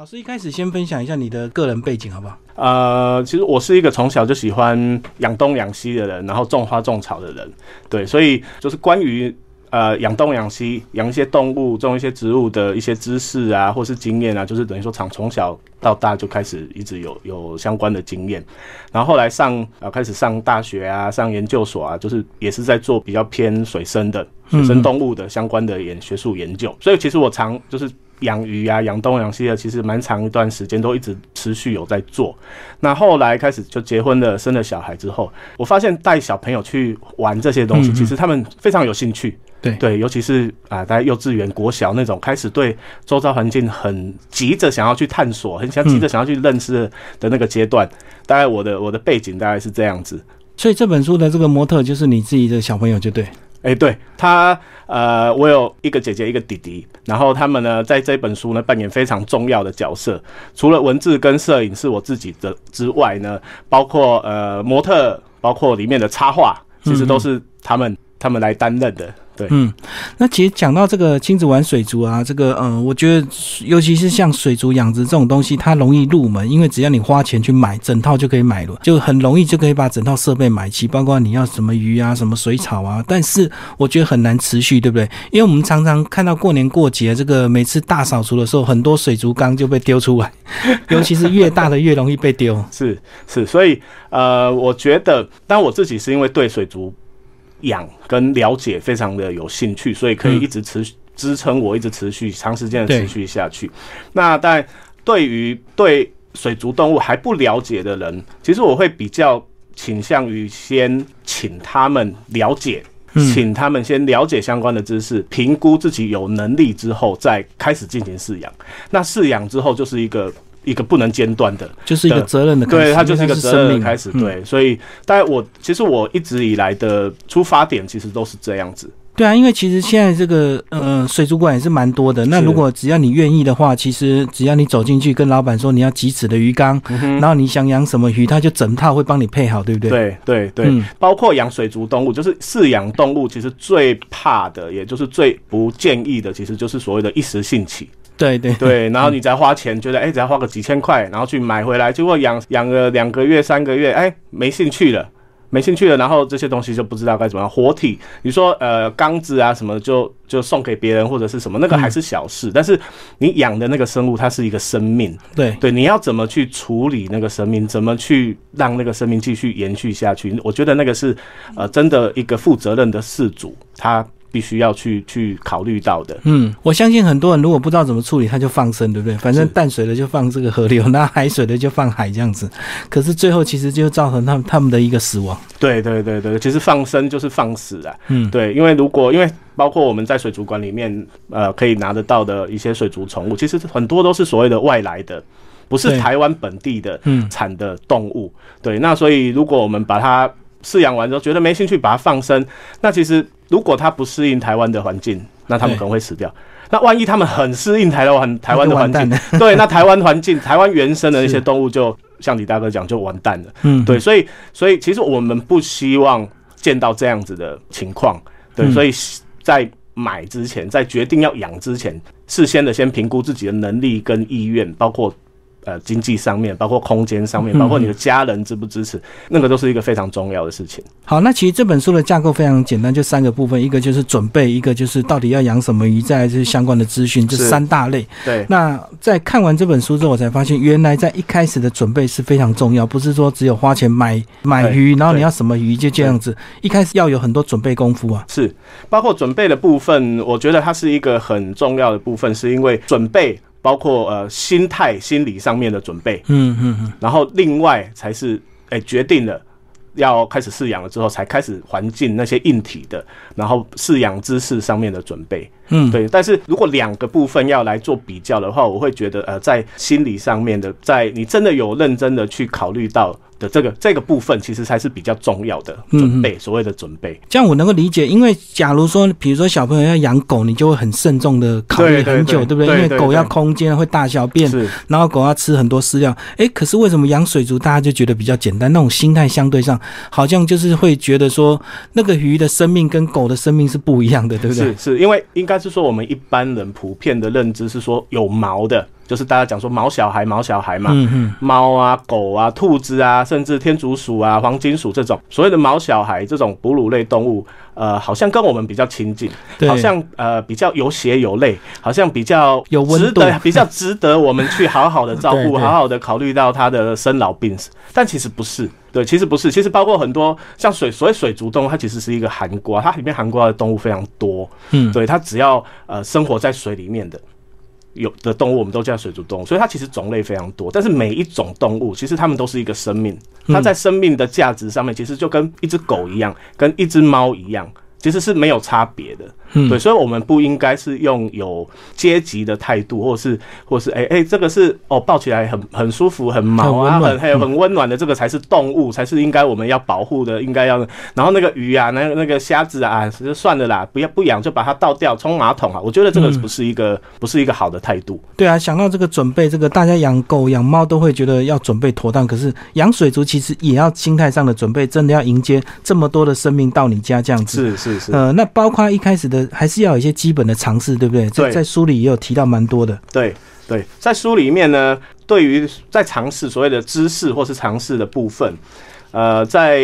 老师一开始先分享一下你的个人背景好不好？呃，其实我是一个从小就喜欢养东养西的人，然后种花种草的人，对，所以就是关于呃养东养西、养一些动物、种一些植物的一些知识啊，或是经验啊，就是等于说从从小到大就开始一直有有相关的经验，然后后来上呃开始上大学啊，上研究所啊，就是也是在做比较偏水生的水生动物的相关的研学术研究，所以其实我常就是。养鱼啊，养东养西的，其实蛮长一段时间都一直持续有在做。那后来开始就结婚了，生了小孩之后，我发现带小朋友去玩这些东西，其实他们非常有兴趣。对对，尤其是啊，在幼稚园、国小那种开始对周遭环境很急着想要去探索，很想急着想要去认识的那个阶段。大概我的我的背景大概是这样子。所以这本书的这个模特就是你自己的小朋友，就对。哎，对他，呃，我有一个姐姐，一个弟弟，然后他们呢，在这本书呢扮演非常重要的角色。除了文字跟摄影是我自己的之外呢，包括呃模特，包括里面的插画，其实都是他们他们来担任的。对，嗯，那其实讲到这个亲子玩水族啊，这个，嗯，我觉得尤其是像水族养殖这种东西，它容易入门，因为只要你花钱去买整套就可以买了，就很容易就可以把整套设备买齐，包括你要什么鱼啊，什么水草啊。但是我觉得很难持续，对不对？因为我们常常看到过年过节，这个每次大扫除的时候，很多水族缸就被丢出来，尤其是越大的越容易被丢。是是，所以呃，我觉得，但我自己是因为对水族。养跟了解非常的有兴趣，所以可以一直持续支撑我一直持续长时间的持续下去。那但对于对水族动物还不了解的人，其实我会比较倾向于先请他们了解，请他们先了解相关的知识，评估自己有能力之后，再开始进行饲养。那饲养之后就是一个。一个不能间断的，就是一个责任的开始，对，它就是一个责任的开始，对，所以，大概我其实我一直以来的出发点其实都是这样子。对啊，因为其实现在这个呃水族馆也是蛮多的，那如果只要你愿意的话，其实只要你走进去跟老板说你要几尺的鱼缸，然后你想养什么鱼，他就整套会帮你配好，对不对？对对对，包括养水族动物，就是饲养动物，其实最怕的，也就是最不建议的，其实就是所谓的一时兴起。对对对，然后你再花钱，觉得哎，只要花个几千块，然后去买回来，结果养养个两个月、三个月，哎，没兴趣了，没兴趣了，然后这些东西就不知道该怎么样。活体，你说呃缸子啊什么，就就送给别人或者是什么，那个还是小事。但是你养的那个生物，它是一个生命，对对，你要怎么去处理那个生命，怎么去让那个生命继续延续下去？我觉得那个是呃，真的一个负责任的事主，他。必须要去去考虑到的。嗯，我相信很多人如果不知道怎么处理，他就放生，对不对？反正淡水的就放这个河流，那海水的就放海这样子。可是最后其实就造成他们他们的一个死亡。对对对对，其实放生就是放死啊。嗯，对，因为如果因为包括我们在水族馆里面呃可以拿得到的一些水族宠物，其实很多都是所谓的外来的，不是台湾本地的产的动物。对，那所以如果我们把它饲养完之后觉得没兴趣，把它放生，那其实。如果它不适应台湾的环境，那它们可能会死掉。那万一它们很适应台湾台湾的环境，对，那台湾环境、台湾原生的那些动物，就像李大哥讲，就完蛋了。嗯，对，所以，所以其实我们不希望见到这样子的情况。对，所以在买之前，在决定要养之前，事先的先评估自己的能力跟意愿，包括。呃，经济上面，包括空间上面，包括你的家人支不支持，那个都是一个非常重要的事情。好，那其实这本书的架构非常简单，就三个部分，一个就是准备，一个就是到底要养什么鱼，再就是相关的资讯，这三大类。对。那在看完这本书之后，我才发现，原来在一开始的准备是非常重要，不是说只有花钱买买鱼，然后你要什么鱼就这样子，一开始要有很多准备功夫啊。是，包括准备的部分，我觉得它是一个很重要的部分，是因为准备。包括呃心态、心理上面的准备，嗯嗯嗯，然后另外才是哎决定了要开始饲养了之后，才开始环境那些硬体的，然后饲养知识上面的准备，嗯，对。但是如果两个部分要来做比较的话，我会觉得呃在心理上面的，在你真的有认真的去考虑到。的这个这个部分其实才是比较重要的准备，所谓的准备。这样我能够理解，因为假如说，比如说小朋友要养狗，你就会很慎重的考虑很久，对不对？因为狗要空间，会大小便，然后狗要吃很多饲料。哎，可是为什么养水族大家就觉得比较简单？那种心态相对上，好像就是会觉得说，那个鱼的生命跟狗的生命是不一样的，对不对？是，是因为应该是说，我们一般人普遍的认知是说，有毛的。就是大家讲说毛小孩、毛小孩嘛，猫啊、狗啊、兔子啊，甚至天竺鼠啊、黄金鼠这种所谓的毛小孩这种哺乳类动物，呃，好像跟我们比较亲近，好像呃比较有血有泪，好像比较有值得、比较值得我们去好好的照顾，好好的考虑到它的生老病死。但其实不是，对，其实不是，其实包括很多像水，所谓水族动物，它其实是一个含瓜，它里面含瓜的动物非常多，嗯，对，它只要呃生活在水里面的。有的动物我们都叫水族动物，所以它其实种类非常多。但是每一种动物其实它们都是一个生命，它在生命的价值上面其实就跟一只狗一样，跟一只猫一样。其实是没有差别的，对，所以我们不应该是用有阶级的态度，或是，或是，哎哎，这个是哦，抱起来很很舒服，很毛啊，很很很温暖的，这个才是动物，才是应该我们要保护的，应该要。然后那个鱼啊，那那个虾子啊，就算了啦，不要不养就把它倒掉，冲马桶啊。我觉得这个不是一个不是一个好的态度。对啊，想到这个准备，这个大家养狗养猫都会觉得要准备妥当，可是养水族其实也要心态上的准备，真的要迎接这么多的生命到你家这样子。是是是。呃，那包括一开始的，还是要有一些基本的尝试，对不对？在在书里也有提到蛮多的。对对，在书里面呢，对于在尝试所谓的知识或是尝试的部分，呃，在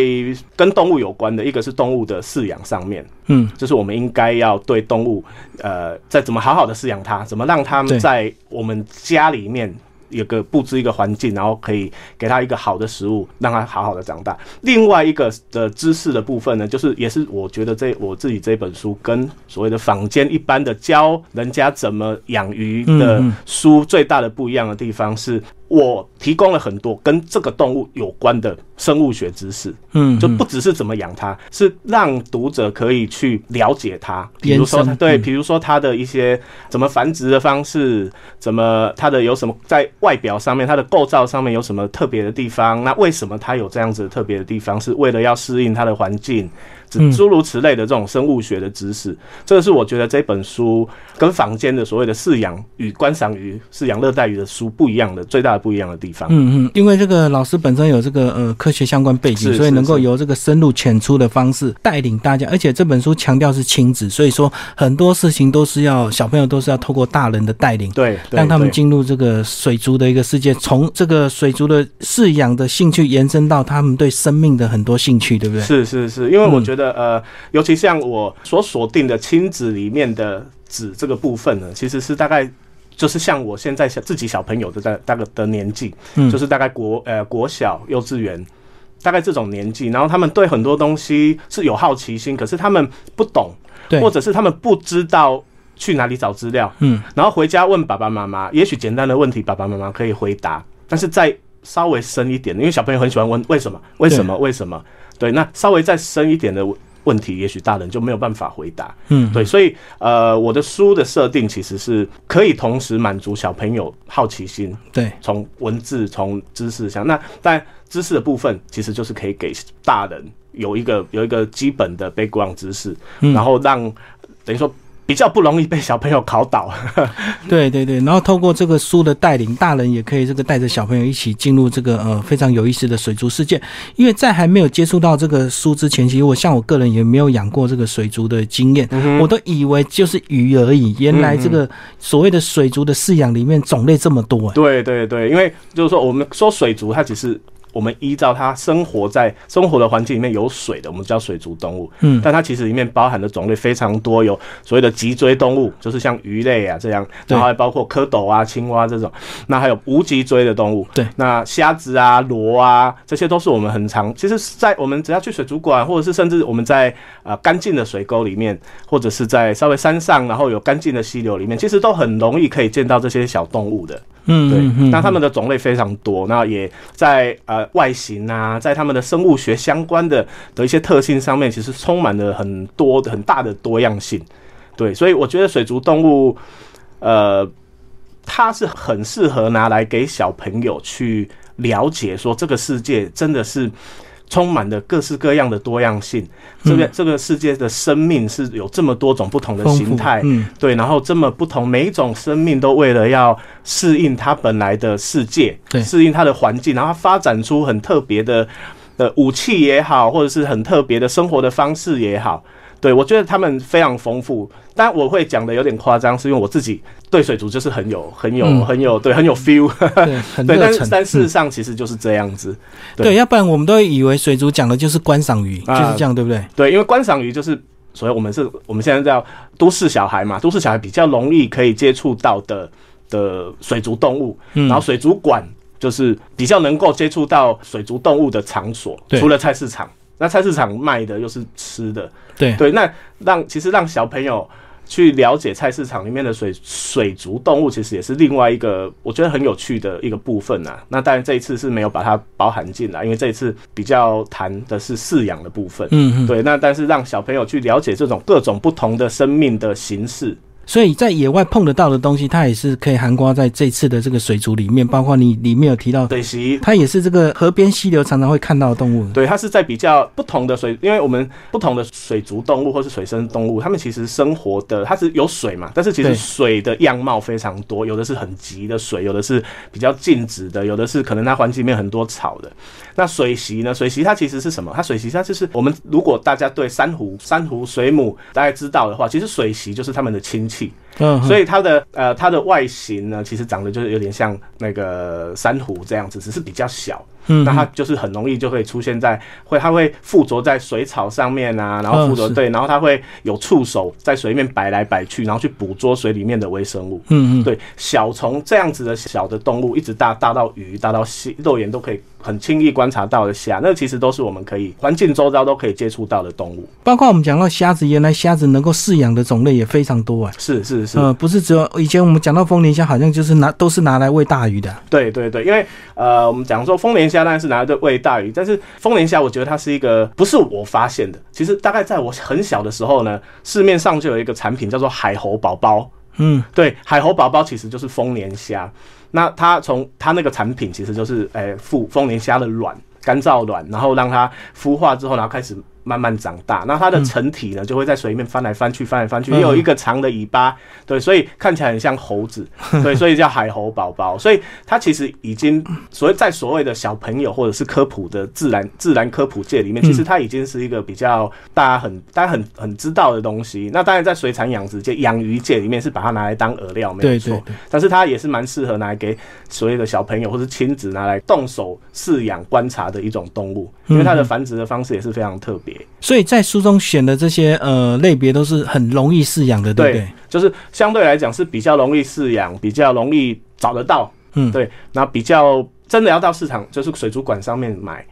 跟动物有关的，一个是动物的饲养上面，嗯，就是我们应该要对动物，呃，在怎么好好的饲养它，怎么让它们在我们家里面。有个布置一个环境，然后可以给他一个好的食物，让他好好的长大。另外一个的知识的部分呢，就是也是我觉得这我自己这本书跟所谓的坊间一般的教人家怎么养鱼的书最大的不一样的地方是。我提供了很多跟这个动物有关的生物学知识，嗯，就不只是怎么养它，是让读者可以去了解它。比如说，对，比如说它的一些怎么繁殖的方式，怎么它的有什么在外表上面，它的构造上面有什么特别的地方？那为什么它有这样子特别的地方？是为了要适应它的环境。诸如此类的这种生物学的知识，这个是我觉得这本书跟坊间的所谓的饲养与观赏鱼、饲养热带鱼的书不一样的最大的不一样的地方。嗯嗯，因为这个老师本身有这个呃科学相关背景，所以能够由这个深入浅出的方式带领大家。而且这本书强调是亲子，所以说很多事情都是要小朋友都是要透过大人的带领，对，让他们进入这个水族的一个世界，从这个水族的饲养的兴趣延伸到他们对生命的很多兴趣，对不对？是是是，因为我觉得。的呃，尤其像我所锁定的亲子里面的子这个部分呢，其实是大概就是像我现在小自己小朋友的大大概的年纪，嗯，就是大概国呃国小幼稚园大概这种年纪，然后他们对很多东西是有好奇心，可是他们不懂，对，或者是他们不知道去哪里找资料，嗯，然后回家问爸爸妈妈，也许简单的问题爸爸妈妈可以回答，但是再稍微深一点，因为小朋友很喜欢问为什么为什么为什么。对，那稍微再深一点的问题，也许大人就没有办法回答。嗯，对，所以呃，我的书的设定其实是可以同时满足小朋友好奇心。对，从文字、从知识上，那但知识的部分其实就是可以给大人有一个有一个基本的 background 知识，然后让等于说。比较不容易被小朋友考倒，对对对，然后透过这个书的带领，大人也可以这个带着小朋友一起进入这个呃非常有意思的水族世界。因为在还没有接触到这个书之前，其实我像我个人也没有养过这个水族的经验，我都以为就是鱼而已。原来这个所谓的水族的饲养里面种类这么多。对对对，因为就是说我们说水族，它只是。我们依照它生活在生活的环境里面有水的，我们叫水族动物。嗯，但它其实里面包含的种类非常多，有所谓的脊椎动物，就是像鱼类啊这样，然后还包括蝌蚪啊、青蛙这种。那还有无脊椎的动物，对，那虾子啊、螺啊，这些都是我们很常。其实，在我们只要去水族馆，或者是甚至我们在啊干净的水沟里面，或者是在稍微山上，然后有干净的溪流里面，其实都很容易可以见到这些小动物的。嗯，对，那它们的种类非常多，那也在呃外形啊，在它们的生物学相关的的一些特性上面，其实充满了很多很大的多样性。对，所以我觉得水族动物，呃，它是很适合拿来给小朋友去了解，说这个世界真的是。充满了各式各样的多样性，这个这个世界的生命是有这么多种不同的形态，嗯，对，然后这么不同，每一种生命都为了要适应它本来的世界，对，适应它的环境，然后发展出很特别的的武器也好，或者是很特别的生活的方式也好。对我觉得他们非常丰富，但我会讲的有点夸张，是因为我自己对水族就是很有很有很有对很有 feel，对，但是但事实上其实就是这样子，对，要不然我们都会以为水族讲的就是观赏鱼，就是这样，对不对？对，因为观赏鱼就是，所以我们是我们现在叫都市小孩嘛，都市小孩比较容易可以接触到的的水族动物，然后水族馆就是比较能够接触到水族动物的场所，除了菜市场。那菜市场卖的又是吃的，对对，那让其实让小朋友去了解菜市场里面的水水族动物，其实也是另外一个我觉得很有趣的一个部分呐。那当然这一次是没有把它包含进来，因为这一次比较谈的是饲养的部分，嗯嗯，对。那但是让小朋友去了解这种各种不同的生命的形式。所以在野外碰得到的东西，它也是可以含刮在这次的这个水族里面，包括你里面有提到水螅，它也是这个河边溪流常常会看到的动物。对，它是在比较不同的水，因为我们不同的水族动物或是水生动物，它们其实生活的它是有水嘛，但是其实水的样貌非常多，有的是很急的水，有的是比较静止的，有的是可能它环境里面很多草的。那水席呢？水席它其实是什么？它水席它就是我们如果大家对珊瑚、珊瑚水母大概知道的话，其实水席就是它们的亲戚。C'est... 嗯，所以它的呃它的外形呢，其实长得就是有点像那个珊瑚这样子，只是比较小。嗯，那它就是很容易就会出现在会，它会附着在水草上面啊，然后附着对，然后它会有触手在水面摆来摆去，然后去捕捉水里面的微生物。嗯嗯，对，小虫这样子的小的动物，一直大大到鱼，大到细肉眼都可以很轻易观察到的虾，那其实都是我们可以环境周遭都可以接触到的动物。包括我们讲到虾子，原来虾子能够饲养的种类也非常多啊。是是是，呃，不是只有以前我们讲到丰年虾，好像就是拿都是拿来喂大鱼的。对对对，因为呃，我们讲说丰年虾当然是拿来喂大鱼，但是丰年虾我觉得它是一个不是我发现的，其实大概在我很小的时候呢，市面上就有一个产品叫做海猴宝宝。嗯，对，海猴宝宝其实就是丰年虾，那它从它那个产品其实就是诶，孵丰年虾的卵，干燥卵，然后让它孵化之后，然后开始。慢慢长大，那它的成体呢，就会在水里面翻来翻去，翻来翻去，也有一个长的尾巴，对，所以看起来很像猴子，对，所以叫海猴宝宝。所以它其实已经所谓在所谓的小朋友或者是科普的自然自然科普界里面，其实它已经是一个比较大家很大家很很知道的东西。那当然在水产养殖界、养鱼界里面是把它拿来当饵料，没有错。但是它也是蛮适合拿来给所谓的小朋友或者亲子拿来动手饲养观察的一种动物，因为它的繁殖的方式也是非常特别。所以在书中选的这些呃类别都是很容易饲养的，对不对？就是相对来讲是比较容易饲养，比较容易找得到，嗯，对。那比较真的要到市场，就是水族馆上面买，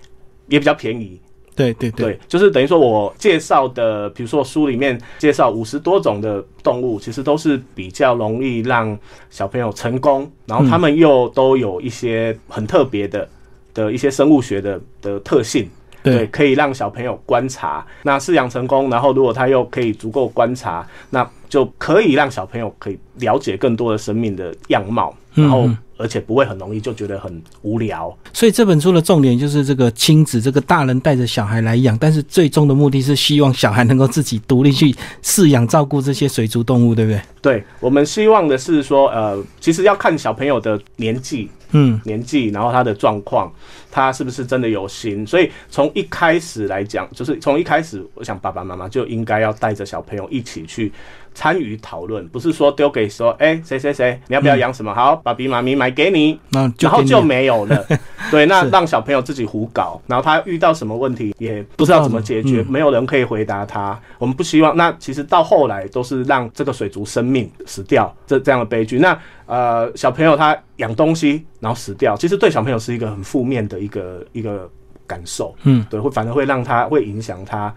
也比较便宜。对对对，就是等于说我介绍的，比如说书里面介绍五十多种的动物，其实都是比较容易让小朋友成功，然后他们又都有一些很特别的的一些生物学的的特性。对，可以让小朋友观察，那饲养成功，然后如果他又可以足够观察，那就可以让小朋友可以了解更多的生命的样貌，然后而且不会很容易就觉得很无聊。所以这本书的重点就是这个亲子，这个大人带着小孩来养，但是最终的目的是希望小孩能够自己独立去饲养照顾这些水族动物，对不对？对，我们希望的是说，呃，其实要看小朋友的年纪。嗯，年纪，然后他的状况，他是不是真的有心？所以从一开始来讲，就是从一开始，我想爸爸妈妈就应该要带着小朋友一起去。参与讨论，不是说丢给说，哎，谁谁谁，你要不要养什么？好，爸比妈咪买给你，然后就没有了。对，那让小朋友自己胡搞，然后他遇到什么问题也不知道怎么解决，没有人可以回答他。我们不希望，那其实到后来都是让这个水族生命死掉，这这样的悲剧。那呃，小朋友他养东西然后死掉，其实对小朋友是一个很负面的一个一个感受。嗯，对，会反而会让他会影响他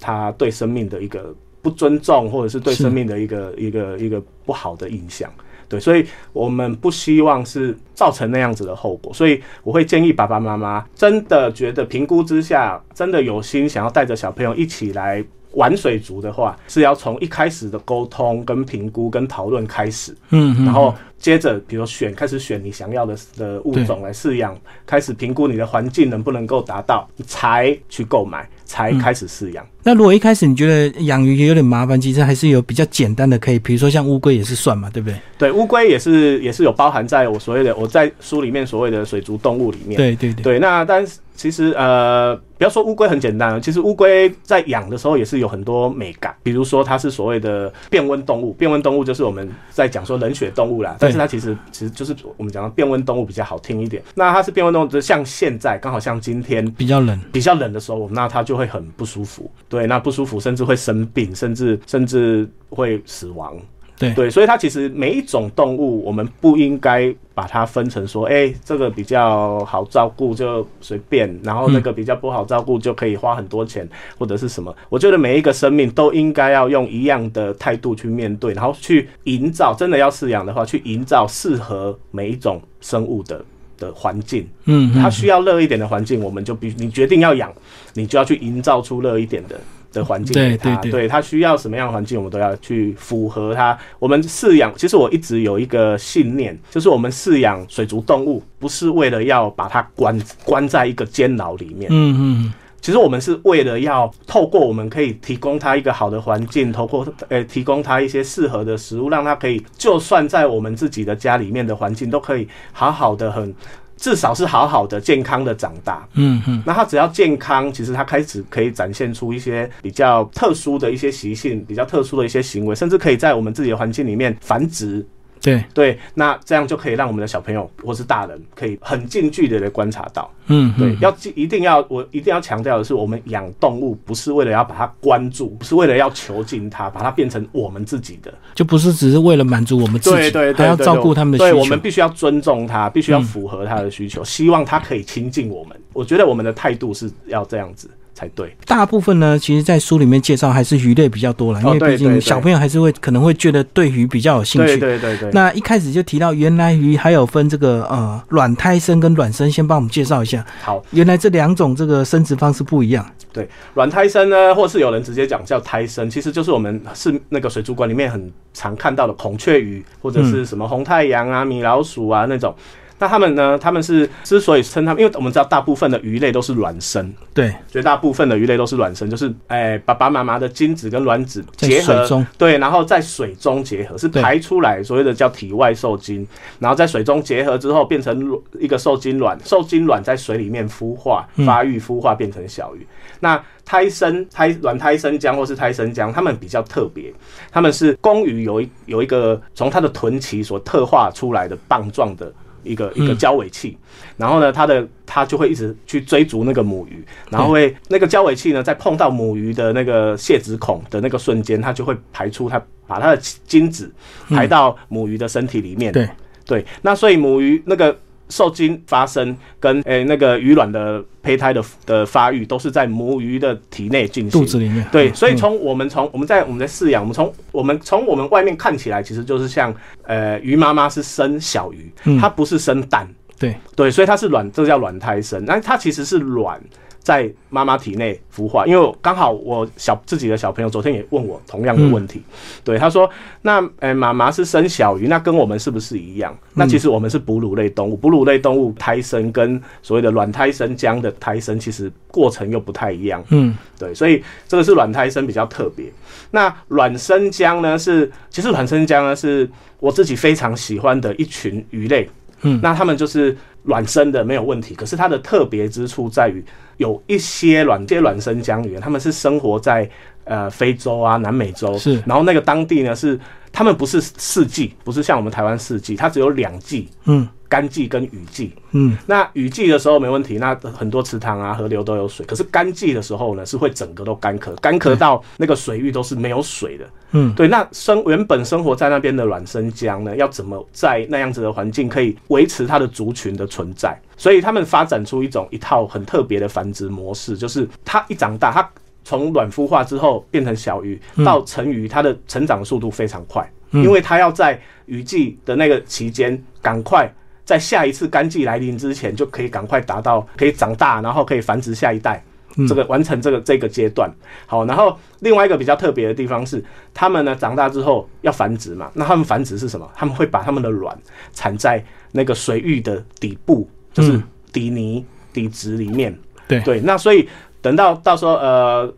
他对生命的一个。不尊重，或者是对生命的一个一个一个不好的印象，对，所以我们不希望是造成那样子的后果，所以我会建议爸爸妈妈真的觉得评估之下，真的有心想要带着小朋友一起来玩水族的话，是要从一开始的沟通、跟评估、跟讨论开始，嗯，然后接着比如选开始选你想要的的物种来饲养，开始评估你的环境能不能够达到，才去购买。才开始饲养。那如果一开始你觉得养鱼有点麻烦，其实还是有比较简单的，可以，比如说像乌龟也是算嘛，对不对？对，乌龟也是也是有包含在我所谓的我在书里面所谓的水族动物里面。对对对。对，那但是其实呃，不要说乌龟很简单，其实乌龟在养的时候也是有很多美感，比如说它是所谓的变温动物，变温动物就是我们在讲说冷血动物啦，但是它其实其实就是我们讲的变温动物比较好听一点。那它是变温动物，就像现在刚好像今天比较冷，比较冷的时候，那它就会很。不舒服，对，那不舒服，甚至会生病，甚至甚至会死亡，对对，所以它其实每一种动物，我们不应该把它分成说，哎，这个比较好照顾就随便，然后那个比较不好照顾就可以花很多钱或者是什么。我觉得每一个生命都应该要用一样的态度去面对，然后去营造，真的要饲养的话，去营造适合每一种生物的。的环境，嗯，它需要热一点的环境，我们就必须你决定要养，你就要去营造出热一点的的环境给它。对，它需要什么样的环境，我们都要去符合它。我们饲养，其实我一直有一个信念，就是我们饲养水族动物，不是为了要把它关关在一个监牢里面。嗯嗯。其实我们是为了要透过我们可以提供它一个好的环境，透过呃提供它一些适合的食物，让它可以就算在我们自己的家里面的环境都可以好好的很，至少是好好的健康的长大。嗯嗯，那他只要健康，其实他开始可以展现出一些比较特殊的一些习性，比较特殊的一些行为，甚至可以在我们自己的环境里面繁殖。对对，那这样就可以让我们的小朋友或是大人可以很近距离的观察到。嗯，对，要一定要我一定要强调的是，我们养动物不是为了要把它关注，不是为了要囚禁它，把它变成我们自己的，就不是只是为了满足我们自己，对对，还要照顾他们的需求。对，我们必须要尊重它，必须要符合它的需求，希望它可以亲近我们。我觉得我们的态度是要这样子。才对，大部分呢，其实，在书里面介绍还是鱼类比较多了，因为毕竟小朋友还是会可能会觉得对鱼比较有兴趣。对对对。那一开始就提到，原来鱼还有分这个呃卵胎生跟卵生，先帮我们介绍一下。好，原来这两种这个生殖方式不一样。对，卵胎生呢，或是有人直接讲叫胎生，其实就是我们是那个水族馆里面很常看到的孔雀鱼，或者是什么红太阳啊、米老鼠啊那种。那他们呢？他们是之所以称他们，因为我们知道大部分的鱼类都是卵生，对，绝大部分的鱼类都是卵生，就是哎，爸爸妈妈的精子跟卵子结合，对，然后在水中结合，是排出来，所谓的叫体外受精，然后在水中结合之后变成一个受精卵，受精卵在水里面孵化、发育、孵化变成小鱼。那胎生、胎卵胎生姜或是胎生姜，它们比较特别，它们是公鱼有一有一个从它的臀鳍所特化出来的棒状的。一个一个交尾器，然后呢，它的它就会一直去追逐那个母鱼，然后会那个交尾器呢，在碰到母鱼的那个泄殖孔的那个瞬间，它就会排出它把它的精子排到母鱼的身体里面。对。对，那所以母鱼那个。受精发生跟诶那个鱼卵的胚胎的的发育都是在母鱼的体内进行，肚子里面。对，所以从我们从我们在我们在饲养，我们从我们从我们外面看起来，其实就是像呃鱼妈妈是生小鱼，它不是生蛋。对对，所以它是卵，这叫卵胎生，那它其实是卵。在妈妈体内孵化，因为刚好我小自己的小朋友昨天也问我同样的问题，对他说：“那诶，妈妈是生小鱼，那跟我们是不是一样？那其实我们是哺乳类动物，哺乳类动物胎生跟所谓的卵胎生姜的胎生其实过程又不太一样。嗯，对，所以这个是卵胎生比较特别。那卵生姜呢，是其实卵生姜呢是我自己非常喜欢的一群鱼类。嗯，那他们就是卵生的没有问题，可是它的特别之处在于。有一些卵些卵生姜鱼，他们是生活在呃非洲啊、南美洲，是，然后那个当地呢是，他们不是四季，不是像我们台湾四季，它只有两季，嗯。干季跟雨季，嗯，那雨季的时候没问题，那很多池塘啊、河流都有水。可是干季的时候呢，是会整个都干涸，干涸到那个水域都是没有水的。嗯，对。那生原本生活在那边的卵生姜呢，要怎么在那样子的环境可以维持它的族群的存在？所以他们发展出一种一套很特别的繁殖模式，就是它一长大，它从卵孵化之后变成小鱼到成鱼，它的成长速度非常快，因为它要在雨季的那个期间赶快。在下一次干季来临之前，就可以赶快达到可以长大，然后可以繁殖下一代。这个完成这个这个阶段。好，然后另外一个比较特别的地方是，它们呢长大之后要繁殖嘛，那它们繁殖是什么？他们会把它们的卵产在那个水域的底部，就是底泥底质里面。对对，那所以等到到时候呃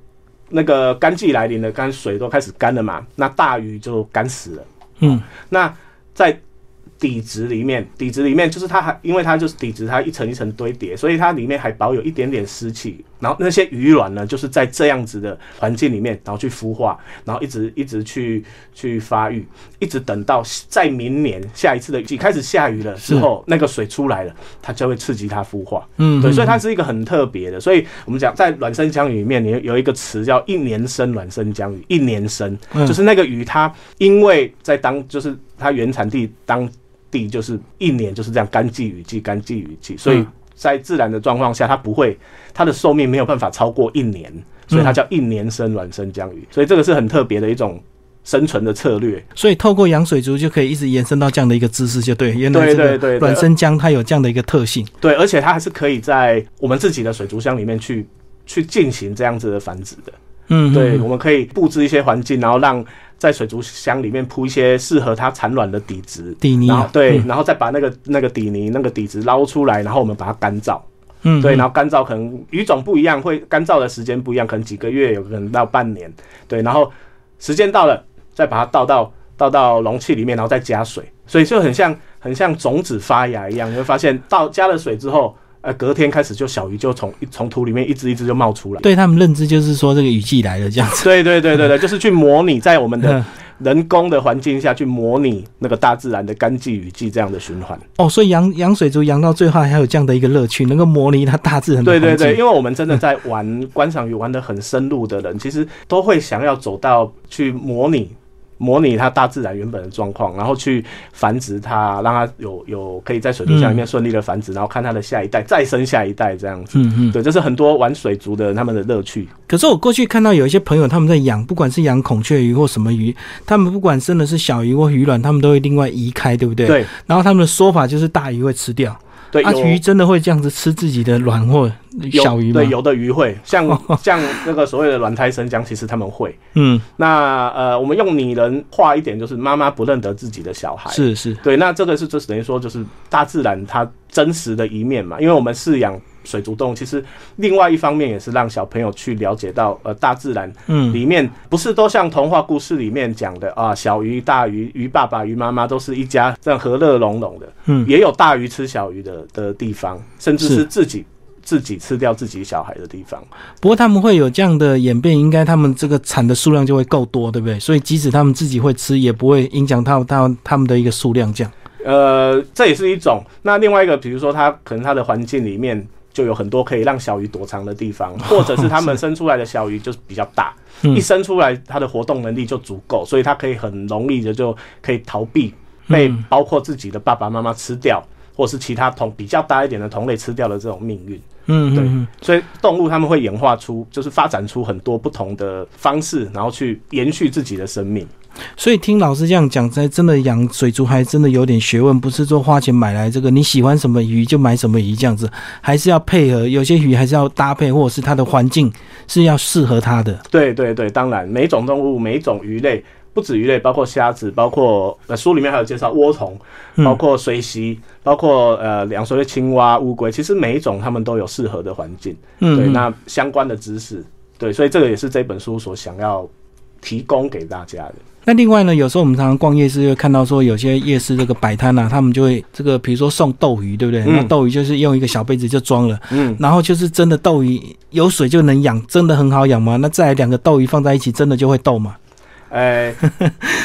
那个干季来临了，干水都开始干了嘛，那大鱼就干死了。嗯，那在底质里面，底质里面就是它还，因为它就是底质，它一层一层堆叠，所以它里面还保有一点点湿气。然后那些鱼卵呢，就是在这样子的环境里面，然后去孵化，然后一直一直去去发育，一直等到在明年下一次的雨季开始下雨了之后，那个水出来了，它就会刺激它孵化。嗯，对，所以它是一个很特别的。所以我们讲在卵生江鱼里面，你有一个词叫一年生卵生江鱼，一年生就是那个鱼它因为在当就是它原产地当。地就是一年就是这样干季雨季干季雨季，所以在自然的状况下，它不会它的寿命没有办法超过一年，所以它叫一年生卵生江鱼，所以这个是很特别的一种生存的策略。所以透过养水族就可以一直延伸到这样的一个知识，就对，原来这个卵生江它有这样的一个特性，对，而且它还是可以在我们自己的水族箱里面去去进行这样子的繁殖的。嗯，对，我们可以布置一些环境，然后让在水族箱里面铺一些适合它产卵的底质底泥，对，然后再把那个那个底泥那个底质捞出来，然后我们把它干燥，嗯，对，然后干燥可能鱼种不一样，会干燥的时间不一样，可能几个月，有可能到半年，对，然后时间到了，再把它倒到倒到容器里面，然后再加水，所以就很像很像种子发芽一样，你会发现倒加了水之后。呃，隔天开始就小鱼就从从土里面一只一只就冒出来。对他们认知就是说这个雨季来了这样子。对对对对对，就是去模拟在我们的人工的环境下去模拟那个大自然的干季雨季这样的循环。哦，所以养养水族养到最后还有这样的一个乐趣，能够模拟它大自然的对对对，因为我们真的在玩观赏鱼玩的很深入的人，其实都会想要走到去模拟。模拟它大自然原本的状况，然后去繁殖它，让它有有可以在水族箱里面顺利的繁殖，然后看它的下一代再生下一代这样子。嗯嗯，对，这是很多玩水族的他们的乐趣。可是我过去看到有一些朋友他们在养，不管是养孔雀鱼或什么鱼，他们不管生的是小鱼或鱼卵，他们都会另外移开，对不对？对。然后他们的说法就是大鱼会吃掉。对，鱼真的会这样子吃自己的卵或小鱼吗？对，有的鱼会，像 像那个所谓的卵胎生姜，其实他们会。嗯，那呃，我们用拟人化一点，就是妈妈不认得自己的小孩。是是，对，那这个是就是等于说，就是大自然它真实的一面嘛，因为我们饲养。水族动物其实另外一方面也是让小朋友去了解到，呃，大自然嗯里面不是都像童话故事里面讲的啊，小鱼大鱼鱼爸爸鱼妈妈都是一家这样和乐融融的，嗯，也有大鱼吃小鱼的的地方，甚至是自己自己吃掉自己小孩的地方。不过他们会有这样的演变，应该他们这个产的数量就会够多，对不对？所以即使他们自己会吃，也不会影响到他他们的一个数量这样。呃，这也是一种。那另外一个，比如说它可能它的环境里面。就有很多可以让小鱼躲藏的地方，或者是它们生出来的小鱼就是比较大，一生出来它的活动能力就足够，所以它可以很容易的就可以逃避被包括自己的爸爸妈妈吃掉，或是其他同比较大一点的同类吃掉的这种命运。嗯，对，所以动物他们会演化出，就是发展出很多不同的方式，然后去延续自己的生命。所以听老师这样讲，才真的养水族还真的有点学问，不是说花钱买来这个你喜欢什么鱼就买什么鱼这样子，还是要配合，有些鱼还是要搭配，或者是它的环境是要适合它的。对对对，当然每种动物、每种鱼类，不止鱼类，包括虾子，包括呃书里面还有介绍涡虫，包括水螅，包括呃两岁的青蛙、乌龟，其实每一种它们都有适合的环境。嗯，对，那相关的知识，对，所以这个也是这本书所想要提供给大家的。那另外呢，有时候我们常常逛夜市，会看到说有些夜市这个摆摊呐，他们就会这个，比如说送斗鱼，对不对？那斗鱼就是用一个小杯子就装了，嗯，然后就是真的斗鱼有水就能养，真的很好养吗？那再来两个斗鱼放在一起，真的就会斗吗？哎，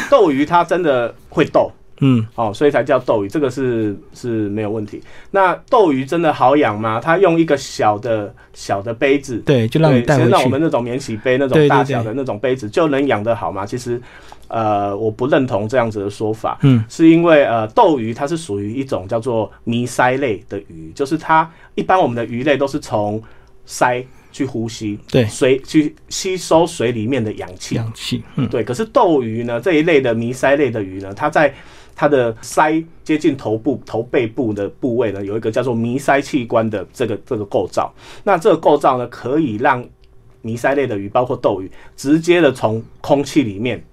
斗鱼它真的会斗，嗯，哦，所以才叫斗鱼，这个是是没有问题。那斗鱼真的好养吗？它用一个小的小的杯子，对，就让你带回去。我们那种免洗杯那种大小的那种杯子就能养得好吗？其实。呃，我不认同这样子的说法，嗯，是因为呃，斗鱼它是属于一种叫做迷鳃类的鱼，就是它一般我们的鱼类都是从鳃去呼吸，对，水去吸收水里面的氧气，氧气，嗯，对。可是斗鱼呢这一类的迷鳃类的鱼呢，它在它的鳃接近头部、头背部的部位呢，有一个叫做迷鳃器官的这个这个构造。那这个构造呢，可以让迷鳃类的鱼，包括斗鱼，直接的从空气里面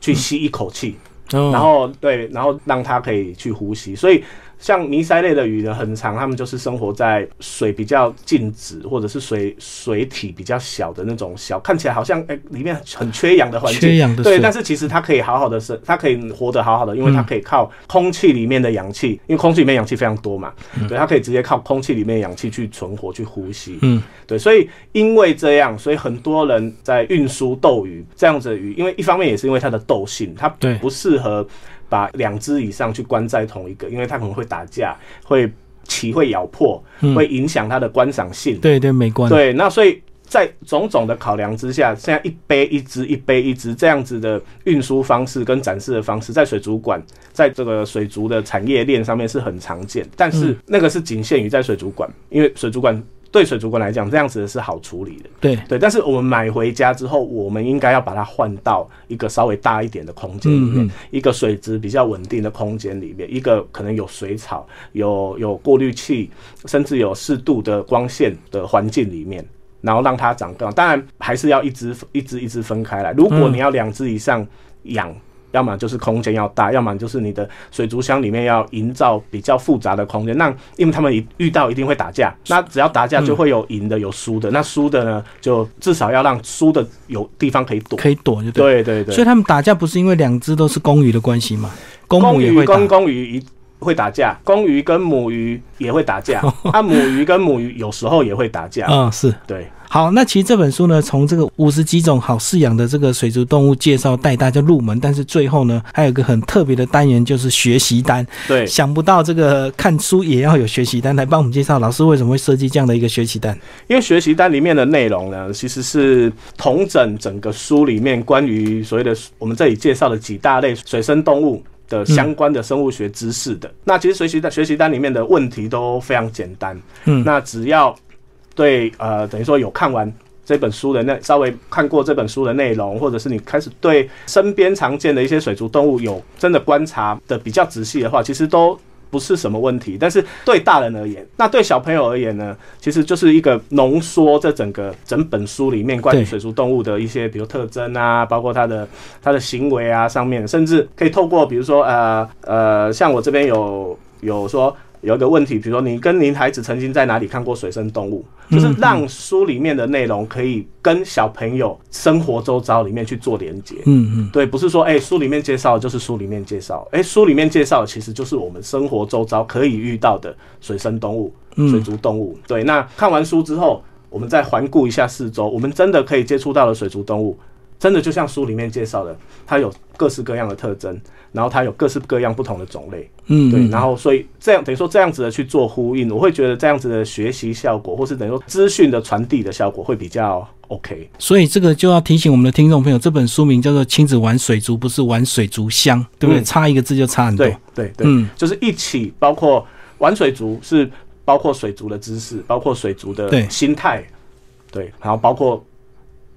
去吸一口气，然后对，然后让它可以去呼吸。所以。像迷鳃类的鱼呢，很长，它们就是生活在水比较静止，或者是水水体比较小的那种小，看起来好像哎里面很缺氧的环境。缺氧的对，但是其实它可以好好的生，它可以活得好好的，因为它可以靠空气里面的氧气，因为空气里面氧气非常多嘛，对，它可以直接靠空气里面氧气去存活去呼吸。嗯，对，所以因为这样，所以很多人在运输斗鱼这样子的鱼，因为一方面也是因为它的斗性，它不适合。把两只以上去关在同一个，因为它可能会打架，会鳍会咬破，会影响它的观赏性。对对，美观。对，那所以在种种的考量之下，现在一杯一只，一杯一只这样子的运输方式跟展示的方式，在水族馆，在这个水族的产业链上面是很常见。但是那个是仅限于在水族馆，因为水族馆。对水族馆来讲，这样子是好处理的。对对，但是我们买回家之后，我们应该要把它换到一个稍微大一点的空间里面，一个水质比较稳定的空间里面，一个可能有水草、有有过滤器，甚至有适度的光线的环境里面，然后让它长更。当然，还是要一只一只一只分开来。如果你要两只以上养。要么就是空间要大，要么就是你的水族箱里面要营造比较复杂的空间。那因为他们一遇到一定会打架，那只要打架就会有赢的有输的。那输的呢，就至少要让输的有地方可以躲，可以躲就对对对。所以他们打架不是因为两只都是公鱼的关系吗？公鱼跟公鱼一会打架，公鱼跟母鱼也会打架，啊，母鱼跟母鱼有时候也会打架。嗯，是对。好，那其实这本书呢，从这个五十几种好饲养的这个水族动物介绍带大家入门，但是最后呢，还有一个很特别的单元，就是学习单。对，想不到这个看书也要有学习单来帮我们介绍，老师为什么会设计这样的一个学习单？因为学习单里面的内容呢，其实是统整整个书里面关于所谓的我们这里介绍的几大类水生动物的相关的生物学知识的。那其实学习单学习单里面的问题都非常简单，嗯，那只要。对，呃，等于说有看完这本书的那稍微看过这本书的内容，或者是你开始对。身边常见的一些水族动物有真的观察的比较仔细的话，其实都不是什么问题。但是对。大人而言，那对。小朋友而言呢，其实就是一个浓缩这整个整本书里面关于水族动物的一些，比如特征啊，包括它的它的行为啊，上面甚至可以透过比如说呃呃，像我这边有有说。有一个问题，比如说你跟您孩子曾经在哪里看过水生动物，就是让书里面的内容可以跟小朋友生活周遭里面去做连接。嗯嗯，对，不是说哎书里面介绍就是书里面介绍，哎书里面介绍其实就是我们生活周遭可以遇到的水生动物、水族动物。对，那看完书之后，我们再环顾一下四周，我们真的可以接触到的水族动物。真的就像书里面介绍的，它有各式各样的特征，然后它有各式各样不同的种类，嗯，对，然后所以这样等于说这样子的去做呼应，我会觉得这样子的学习效果，或是等于说资讯的传递的效果会比较 OK。所以这个就要提醒我们的听众朋友，这本书名叫做《亲子玩水族》，不是玩水族箱，对不对？差一个字就差很多。对对对，嗯，就是一起包括玩水族，是包括水族的知识，包括水族的心态，对，然后包括。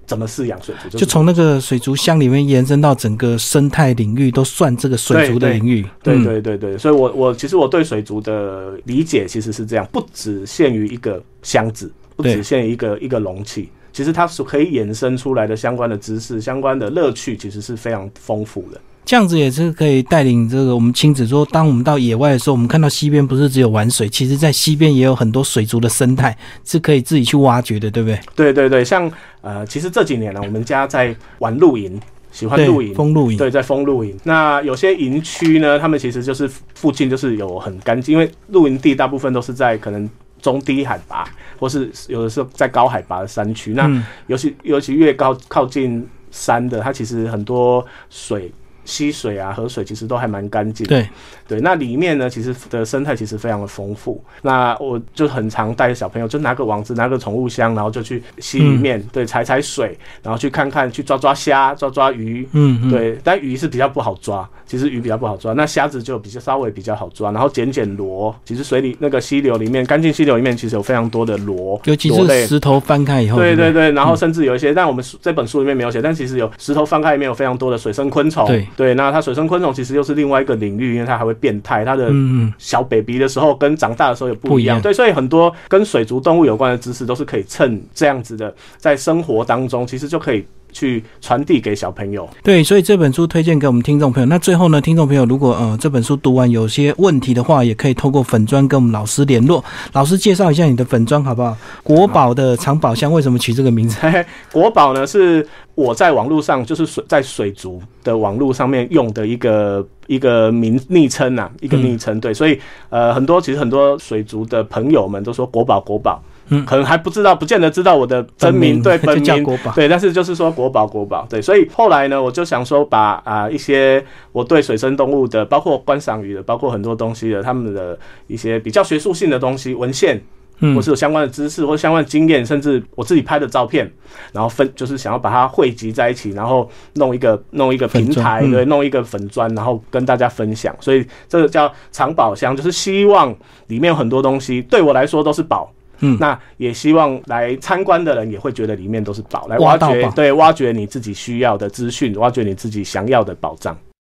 怎么饲养水族？就从那个水族箱里面延伸到整个生态领域，都算这个水族的领域。对对对对，所以我我其实我对水族的理解其实是这样，不只限于一个箱子，不只限于一个一个容器，其实它是可以衍生出来的相关的知识、相关的乐趣，其实是非常丰富的。这样子也是可以带领这个我们亲子说，当我们到野外的时候，我们看到溪边不是只有玩水，其实在溪边也有很多水族的生态是可以自己去挖掘的，对不对？对对对，像呃，其实这几年呢，我们家在玩露营，喜欢露营，风露营，对，在风露营。那有些营区呢，他们其实就是附近就是有很干净，因为露营地大部分都是在可能中低海拔，或是有的时候在高海拔的山区。那尤其尤其越高靠近山的，它其实很多水。溪水啊，河水其实都还蛮干净。对对，那里面呢，其实的生态其实非常的丰富。那我就很常带着小朋友，就拿个网子，拿个宠物箱，然后就去溪里面，对，踩踩水，然后去看看，去抓抓虾，抓抓鱼。嗯，对，但鱼是比较不好抓，其实鱼比较不好抓。那虾子就比较稍微比较好抓，然后捡捡螺。其实水里那个溪流里面，干净溪流里面其实有非常多的螺，尤其是石头翻开以后。对对对，然后甚至有一些，但我们这本书里面没有写，但其实有石头翻开里面有非常多的水生昆虫。对。对，那它水生昆虫其实又是另外一个领域，因为它还会变态，它的小 baby 的时候跟长大的时候也不一样。对，所以很多跟水族动物有关的知识都是可以趁这样子的，在生活当中其实就可以。去传递给小朋友。对，所以这本书推荐给我们听众朋友。那最后呢，听众朋友如果呃这本书读完有些问题的话，也可以透过粉砖跟我们老师联络。老师介绍一下你的粉砖好不好？国宝的藏宝箱为什么取这个名字？国宝呢是我在网络上就是水在水族的网络上面用的一个一个名昵称呐，一个昵称。对，所以呃很多其实很多水族的朋友们都说国宝国宝。嗯，可能还不知道，不见得知道我的真名，对本名，对，但是就是说国宝国宝，对，所以后来呢，我就想说把啊一些我对水生动物的，包括观赏鱼的，包括很多东西的，他们的一些比较学术性的东西文献，嗯，或是有相关的知识或相关的经验，甚至我自己拍的照片，然后分就是想要把它汇集在一起，然后弄一个弄一个平台，对，弄一个粉砖，然后跟大家分享，所以这个叫藏宝箱，就是希望里面有很多东西对我来说都是宝。嗯，那也希望来参观的人也会觉得里面都是宝，来挖掘，对，挖掘你自己需要的资讯，挖掘你自己想要的宝藏。